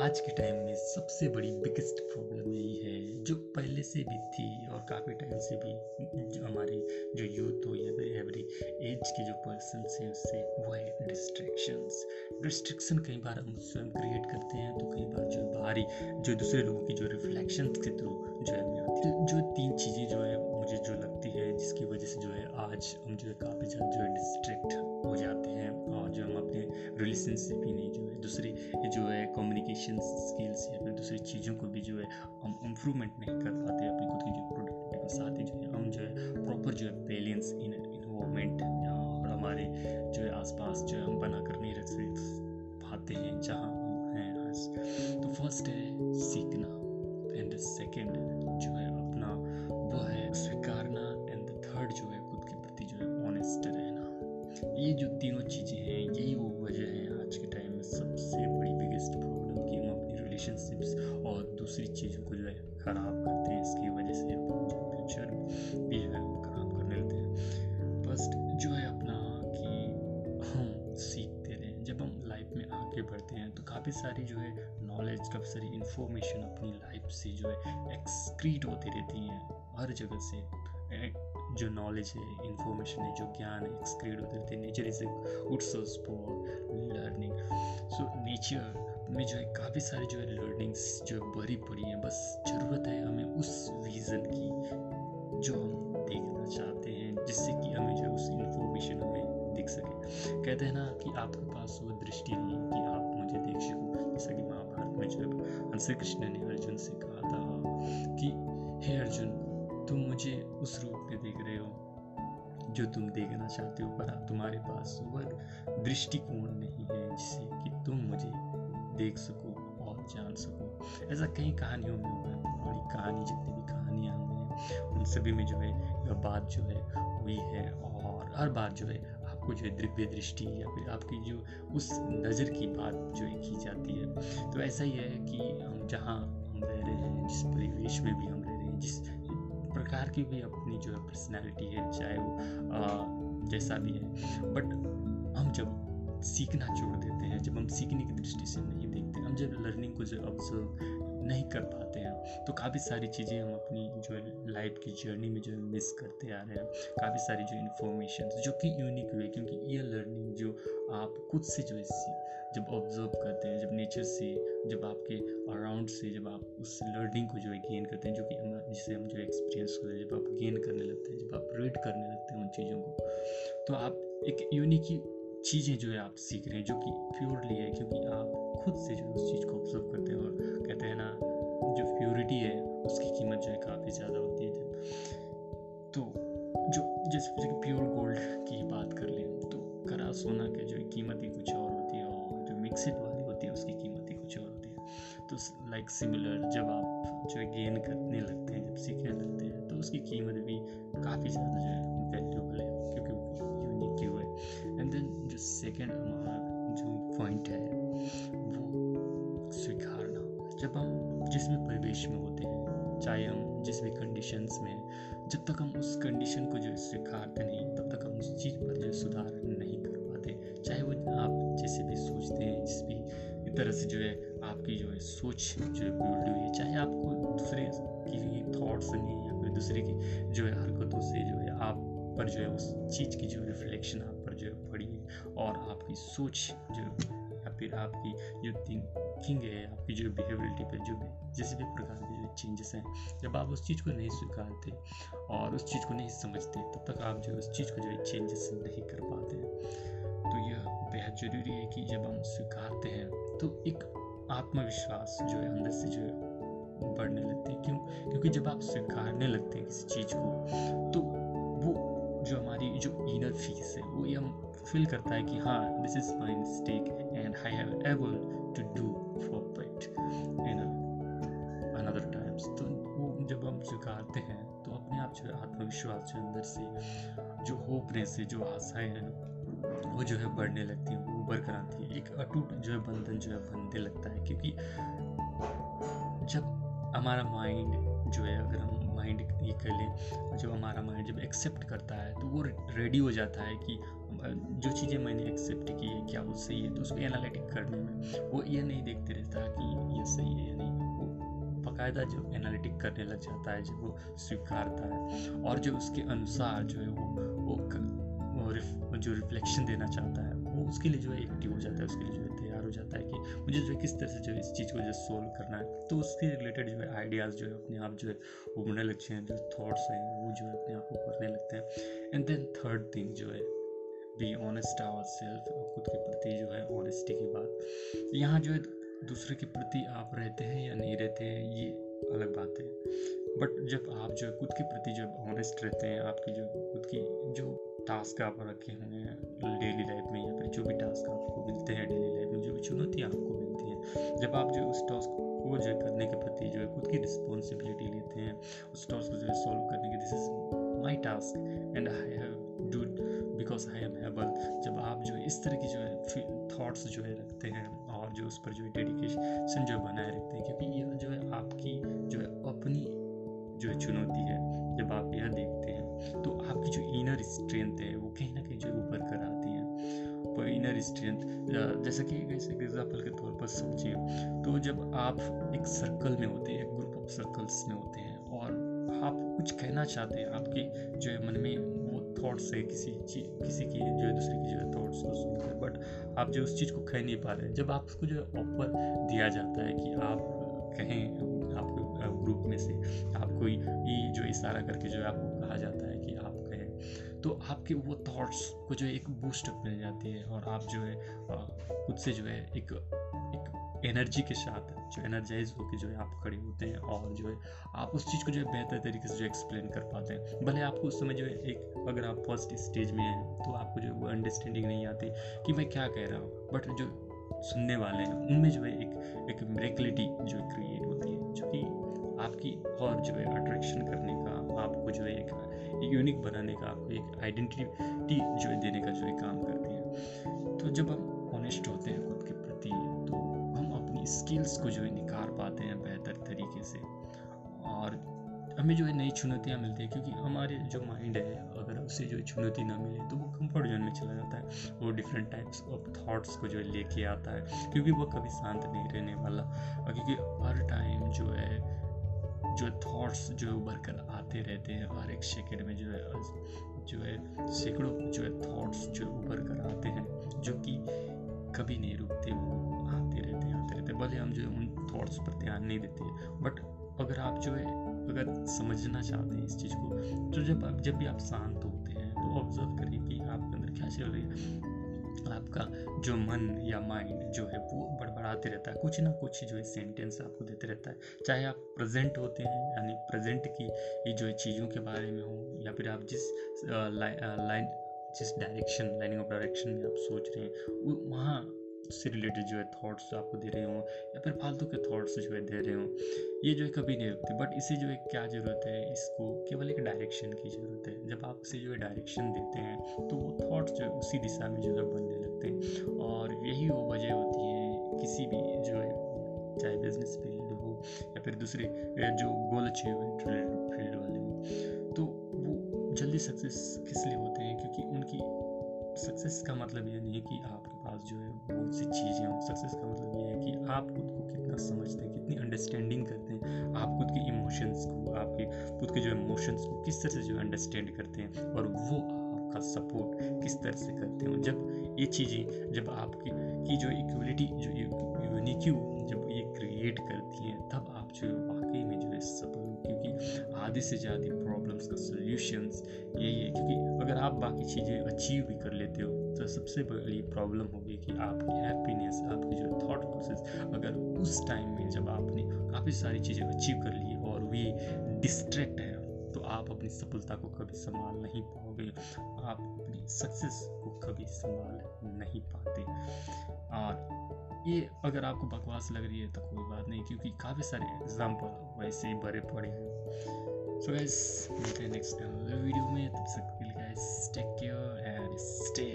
आज के टाइम में सबसे बड़ी बिगेस्ट प्रॉब्लम यही है, जो पहले से भी थी और काफ़ी टाइम से भी जो हमारी जो यूथ हो या एवरी एज के जो पर्सन हैं, उससे वो है डिस्ट्रैक्शंस डिस्ट्रैक्शन कई बार हम स्वयं क्रिएट करते हैं तो कई बार जो बाहरी, जो दूसरे लोगों की जो रिफ्लेक्शन के थ्रू जो है, जो तीन चीज़ें जो है मुझे जो लगती है जिसकी वजह से जो है आज हम जो है काफ़ी ज़्यादा जो है डिस्ट्रैक्ट हो जाते हैं और जो हम अपने रिलेशनशिप ही नहीं जो है दूसरी जो है कम्युनिकेशन स्किल्स या फिर दूसरी चीज़ों को भी जो है हम इम्प्रूवमेंट नहीं कर पाते अपनी खुद की जो प्रोडक्टिविटी के साथ ही जो है हम जो है प्रॉपर जो है बैलेंस इन इन्वॉलमेंट और हमारे जो है आसपास जो है हम बना कर नहीं रख पाते हैं जहाँ हम हैं आज तो फ़र्स्ट है सीखना एंड सेकेंड जो है जो तीनों चीज़ें हैं, यही वो वजह है आज के टाइम में सबसे बड़ी बिगेस्ट प्रॉब्लम कि हम अपनी रिलेशनशिप्स और दूसरी चीज़ों को जो है ख़राब करते हैं, इसकी वजह से जो फ्यूचर भी है हम ख़राब करने लगते हैं। फ़र्स्ट जो है अपना कि हम सीखते रहें, जब हम लाइफ में आगे बढ़ते हैं तो काफ़ी सारी जो है नॉलेज काफ़ी सारी इंफॉर्मेशन अपनी लाइफ से जो है एक्सक्रीट होती रहती हैं, हर जगह से। जो नॉलेज है इंफॉर्मेशन है, जो ज्ञान है एक्सक्रीट होते हैं। Nature is a good source for learning so nature में जो है, काफ़ी सारी जो है लर्निंग्स जो है भरी पड़ी हैं। बस ज़रूरत है हमें उस विज़न की जो हम देखना चाहते हैं, जिससे कि हमें जो है उस इंफॉर्मेशन हमें दिख सके। कहते हैं ना कि आपके पास वो दृष्टि नहीं है कि आप मुझे देख सको। जैसा कि महाभारत में जो है श्री कृष्ण ने अर्जुन से कहा था कि, हे अर्जुन तुम मुझे उस रूप में देख रहे हो, जो तुम देखना चाहते हो, पर तुम्हारे पास वह दृष्टिकोण नहीं है जिससे कि तुम मुझे देख सको और जान सको। ऐसा कई कहानियों में हुआ है बड़ी कहानी, जितनी भी कहानियाँ हुई हैं, उन सभी में जो है, यह बात जो है, हुई है और हर बार जो है, आपको जो है दिव्य दृष्टि या फिर आपकी जो उस नज़र की बात जो है की जाती है। तो ऐसा ही है कि हम जहाँ हम रह रहे हैं, जिस परिवेश में भी हम रह रहे हैं, जिस प्रकार की भी अपनी जो है पर्सनैलिटी है, चाहे वो जैसा भी है। बट हम जब सीखना छोड़ देते हैं, जब हम सीखने की दृष्टि से नहीं देखते, हम जब लर्निंग को जो ऑब्ज़र्व नहीं कर पाते हैं तो काफ़ी सारी चीज़ें हम अपनी जो है लाइफ की जर्नी में जो है मिस करते आ रहे हैं। काफ़ी सारी जो इन्फॉर्मेशन जो कि यूनिक हुए क्योंकि ये लर्निंग जो आप खुद से जो है जब ऑब्ज़र्व करते हैं, जब नेचर से, जब आपके अराउंड से, जब आप उस लर्निंग को जो है गेन करते हैं, जो कि हम जिससे हम जो एक्सपीरियंस होते हैं, जब आप गेन करने लगते हैं, जब आप रीड करने लगते हैं उन चीज़ों को तो आप एक यूनिक चीज़ें जो है आप सीख रहे हैं, जो कि प्योरली है, क्योंकि आप खुद से जो उस चीज़ को ऑब्ज़र्व करते हैं और कहते हैं ना, जो प्योरिटी है, उसकी कीमत जो है काफ़ी ज़्यादा होती है तो जो, जैसे प्योर गोल्ड की करा सोना के जो कीमत ही कुछ और होती है और जो मिक्सिड वाली होती है, उसकी कीमत ही कुछ और होती है। तो लाइक सिमिलर जब आप जो गेन करने लगते हैं, जब सीखने लगते हैं तो उसकी कीमत भी काफ़ी ज़्यादा जो है वैल्यूबल है, क्योंकि वो यूनिक क्यों है। एंड देन जो सेकेंड हमारा जो पॉइंट है, वो स्वीकारना। जब हम जिस भी परिवेश में होते हैं, चाहे हम जिस भी कंडीशंस में, जब तक हम उस कंडीशन को जो स्वीकारते नहीं, तब तक हम उस चीज़ पर जो सुधार नहीं चाहे वो आप जैसे भी सोचते हैं जिस भी तरह से जो है आपकी जो है सोच जो है बिल्ड हुई है चाहे आपको दूसरे की थॉट्स नहीं या फिर दूसरे की जो है हरकतों से जो है आप पर जो है उस चीज़ की जो रिफ्लेक्शन आप पर जो है पड़ी है और आपकी सोच जो या फिर आपकी जो थिंकिंग है आपकी जो बिहेवियरिटी पर जो भी जिस भी प्रकार के जो चेंजेस हैं जब आप उस चीज़ को नहीं स्वीकारते और उस चीज़ को नहीं समझते तब तक आप जो उस चीज़ को जो है चेंजेस नहीं कर पाते तो बेहद ज़रूरी है कि जब हम स्वीकारते हैं तो एक आत्मविश्वास जो है अंदर से जो है बढ़ने लगते हैं। क्यों? क्योंकि जब आप स्वीकारने लगते हैं किसी चीज़ को तो वो जो हमारी जो इनर फ़ीस है, वो ये हम फील करता है कि हाँ this is my mistake and I have able to do for it in another times तो वो जब हम स्वीकारते हैं तो अपने आप जो है आत्मविश्वास जो अंदर से, जो होपनेस है जो आशाएँ हैं वो जो है बढ़ने लगती है उभर कर आती है। एक अटूट जो है बंधन जो है बनने लगता है, क्योंकि जब हमारा माइंड जो है, अगर हम माइंड ये कह लें, जब हमारा माइंड जब एक्सेप्ट करता है तो वो रेडी हो जाता है कि, जो चीज़ें मैंने एक्सेप्ट की है, क्या वो सही है? तो उसको एनालिटिक करने में वो ये नहीं देखते रहता कि ये सही है या नहीं। बाकायदा जो एनालिटिक करने लग जाता है, जब वो स्वीकारता है, और जो उसके अनुसार जो है वो जो रिफ्लेक्शन देना चाहता है वो उसके लिए जो है एक्टिव हो जाता है उसके लिए जो है तैयार हो जाता है कि मुझे जो है किस तरह से जो है इस चीज़ को जो सोल्व करना है तो उसके रिलेटेड जो है आइडियाज़ जो है अपने आप जो है उभरने लगते हैं जो थाट्स हैं वो जो है अपने आप उभरने लगते हैं एंड देन थर्ड थिंग जो है बी ऑनेस्ट आवर सेल्फ खुद के प्रति जो है ऑनेस्टी की बात यहाँ जो है दूसरे के प्रति आप रहते हैं या नहीं रहते हैं ये अलग बात है बट जब आप जो है खुद के प्रति जब ऑनेस्ट रहते हैं आपकी जो खुद की जो टास्क आप रखे हुए हैं डेली लाइफ में या फिर जो भी टास्क आपको मिलते हैं डेली लाइफ में जो भी चुनौतियाँ आपको मिलती हैं जब आप जो उस टास्क को जो करने के प्रति जो है खुद की रिस्पॉन्सिबिलिटी लेते हैं उस टास्क को जो है सॉल्व करने की this is my task and I have do because I am able जब आप जो है इस तरह की जो है थाट्स जो है रखते हैं और जो उस पर जो है डेडिकेशन जो बनाए रखते हैं क्योंकि यह जो है आपकी जो है अपनी जो चुनौती है, जब आप यह देखते हैं तो आपकी जो इनर स्ट्रेंथ है, वो कहीं ना कहीं जो ऊपर कर आती है। वो इनर स्ट्रेंथ जैसा कि जैसे एग्ज़ाम्पल के तौर पर सोचिए तो जब आप एक सर्कल में होते हैं एक ग्रुप ऑफ़ सर्कल्स में होते हैं, और आप कुछ कहना चाहते हैं, आपके जो है मन में वो थॉट्स है, किसी चीज़ किसी की जो है दूसरे की जो है थॉट्स को सुनकर बट आप जो उस चीज़ को कह नहीं पा रहे जब आपको जो है ऑफ़र दिया जाता है कि आप कहें ग्रुप में से आपको ये जो इशारा करके जो है आपको कहा जाता है कि आप कहें तो आपके वो थॉट्स को जो है एक बूस्टअप मिल जाती है और आप जो है खुद से जो है एक एक एनर्जी के साथ जो एनर्जाइज होकर जो है आप खड़े होते हैं और जो है आप उस चीज़ को जो है बेहतर तरीके से जो एक्सप्लेन कर पाते हैं। भले आपको उस समय जो है एक, अगर आप फ़र्स्ट स्टेज में हैं तो आपको जो है वो अंडरस्टैंडिंग नहीं आती कि मैं क्या कह रहा हूँ बट जो सुनने वाले हैं। उनमें जो है एक एक मेरेक्लिटी जो क्रिएट होती है, जो कि आपकी और जो है अट्रैक्शन करने का, आपको जो है एक यूनिक बनाने का, आपको एक आइडेंटिटी जो है देने का जो है काम करती है। तो जब हम ऑनेस्ट होते हैं खुद के प्रति तो हम अपनी स्किल्स को जो है निखार पाते हैं बेहतर तरीके से। हमें जो है नई चुनौतियाँ मिलती है, क्योंकि हमारे जो माइंड है, अगर उसे जो चुनौती ना मिले तो वो कंफर्ट जोन में चला जाता है। वो डिफरेंट टाइप्स ऑफ़ थॉट्स को जो है लेके आता है, क्योंकि वो कभी शांत नहीं रहने वाला। क्योंकि हर टाइम जो है, जो थॉट्स जो है उभर कर आते रहते हैं, हर एक सेकेंड में जो है जो है सैकड़ों जो है थॉट्स जो उभर कर आते हैं, जो कि कभी नहीं रुकते, वो आते रहते हैं, आते रहते भले हम जो है उन थॉट्स पर ध्यान नहीं देते बट अगर आप जो है अगर समझना चाहते हैं इस चीज़ को तो जब आप, जब भी आप शांत होते हैं तो ऑब्ज़र्व करें कि आपके अंदर क्या चल रही है। आपका जो मन या माइंड जो है, वो बड़बड़ाते रहता है। कुछ ना कुछ जो है सेंटेंस आपको देते रहता है। चाहे आप प्रेजेंट होते हैं, यानी प्रेजेंट की, ये जो चीज़ों के बारे में हो, या फिर आप जिस लाइन जिस डायरेक्शन लाइनिंग ऑफ़ डायरेक्शन में आप सोच रहे हैं वहाँ से रिलेटेड जो है थॉट्स आपको दे रहे हों, या फिर फालतू के थॉट्स जो है दे रहे हों, ये जो है कभी नहीं रुकते बट इसे जो है क्या ज़रूरत है? इसको केवल एक डायरेक्शन की ज़रूरत है। जब आप उसे जो है डायरेक्शन देते हैं तो वो थॉट्स जो है उसी दिशा में जो है बनने लगते हैं। और यही वो वजह होती है किसी भी जो है, चाहे बिज़नेस फ़ील्ड हो, या फिर दूसरे जो गोल अचीवमेंट फ़ील्ड वाले हो। तो वो जल्दी सक्सेस किस लिए होते हैं? क्योंकि उनकी सक्सेस का मतलब ये नहीं है कि आपके पास जो है बहुत सी चीज़ें हों सक्सेस का मतलब ये है कि आप खुद को कितना समझते हैं, कितनी अंडरस्टैंडिंग करते हैं, आप खुद के इमोशंस को, आपके खुद के जो इमोशंस को किस तरह से जो अंडरस्टैंड करते हैं और वो आपका सपोर्ट किस तरह से करते हैं। जब ये चीज़ें, जब आपकी, की जो इक्वलिटी जो यूनिक्यू जब ये क्रिएट करती हैं, तब आप जो वाकई में जो है सफल हो। क्योंकि आधे से ज़्यादा प्रॉब्लम्स का सोल्यूशंस यही है। क्योंकि अगर आप बाकी चीज़ें अचीव भी कर लेते हो तो सबसे बड़ी प्रॉब्लम होगी कि आपकी हैप्पीनेस आपकी जो थॉट प्रोसेस अगर उस टाइम में जब आपने काफ़ी सारी चीज़ें अचीव कर ली और वे डिस्ट्रैक्ट है तो आप अपनी सफलता को कभी संभाल नहीं पाओगे। आप अपनी सक्सेस को कभी संभाल नहीं पाते। और ये अगर आपको बकवास लग रही है तो कोई बात नहीं, क्योंकि काफ़ी सारे एग्ज़ाम्पल वैसे ही भरे पड़े हैं। सो गाइस मिलते हैं नेक्स्ट वीडियो में। तब तक के लिए guys take care and stay